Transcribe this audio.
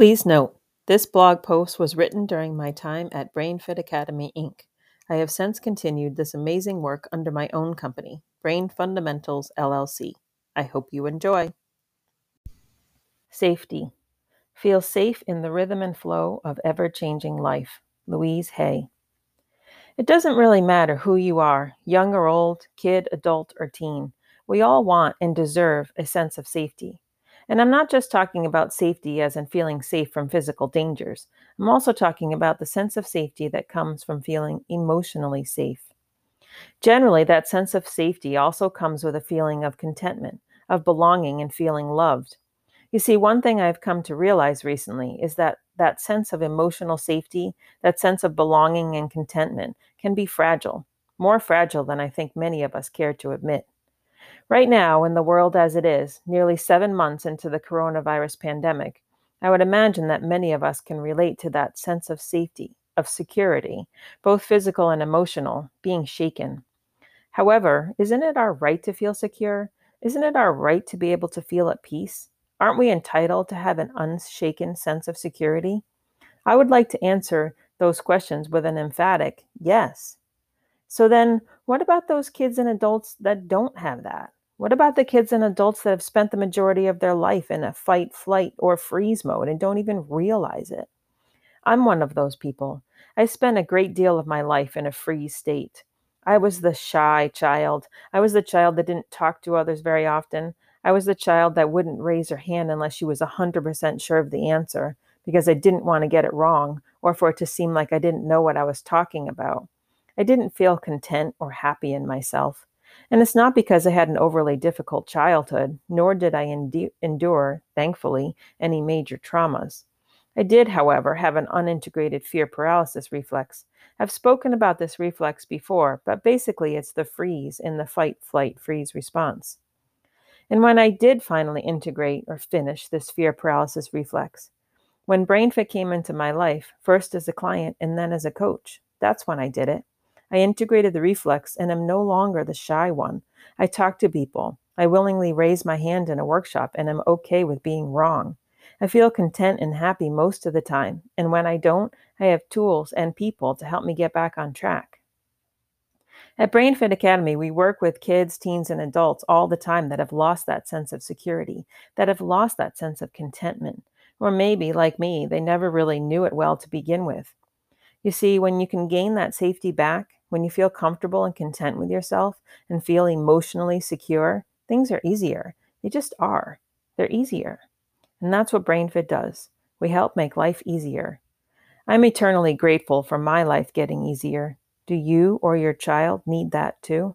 Please note, this blog post was written during my time at BrainFit Academy, Inc. I have since continued this amazing work under my own company, Brain Fundamentals LLC. I hope you enjoy. Safety. Feel safe in the rhythm and flow of ever changing life. Louise Hay. It doesn't really matter who you are, young or old, kid, adult, or teen. We all want and deserve a sense of safety. And I'm not just talking about safety as in feeling safe from physical dangers. I'm also talking about the sense of safety that comes from feeling emotionally safe. Generally, that sense of safety also comes with a feeling of contentment, of belonging, and feeling loved. You see, one thing I've come to realize recently is that that sense of emotional safety, that sense of belonging and contentment, can be fragile, more fragile than I think many of us care to admit. Right now, in the world as it is, nearly seven months into the coronavirus pandemic, I would imagine that many of us can relate to that sense of safety, of security, both physical and emotional, being shaken. However, isn't it our right to feel secure? Isn't it our right to be able to feel at peace? Aren't we entitled to have an unshaken sense of security? I would like to answer those questions with an emphatic yes. So then, what about those kids and adults that don't have that? What about the kids and adults that have spent the majority of their life in a fight, flight, or freeze mode and don't even realize it? I'm one of those people. I spent a great deal of my life in a freeze state. I was the shy child. I was the child that didn't talk to others very often. I was the child that wouldn't raise her hand unless she was 100% sure of the answer because I didn't want to get it wrong or for it to seem like I didn't know what I was talking about. I didn't feel content or happy in myself. And it's not because I had an overly difficult childhood, nor did I endure, thankfully, any major traumas. I did, however, have an unintegrated fear paralysis reflex. I've spoken about this reflex before, but basically it's the freeze in the fight, flight, freeze response. And when I did finally integrate or finish this fear paralysis reflex, when BrainFit came into my life, first as a client and then as a coach, that's when I did it. I integrated the reflex and am no longer the shy one. I talk to people. I willingly raise my hand in a workshop and am okay with being wrong. I feel content and happy most of the time, and when I don't, I have tools and people to help me get back on track. At BrainFit Academy, we work with kids, teens, and adults all the time that have lost that sense of security, that have lost that sense of contentment. Or maybe, like me, they never really knew it well to begin with. You see, when you can gain that safety back, when you feel comfortable and content with yourself and feel emotionally secure, things are easier. They just are. They're easier. And that's what BrainFit does. We help make life easier. I'm eternally grateful for my life getting easier do you or your child need that too?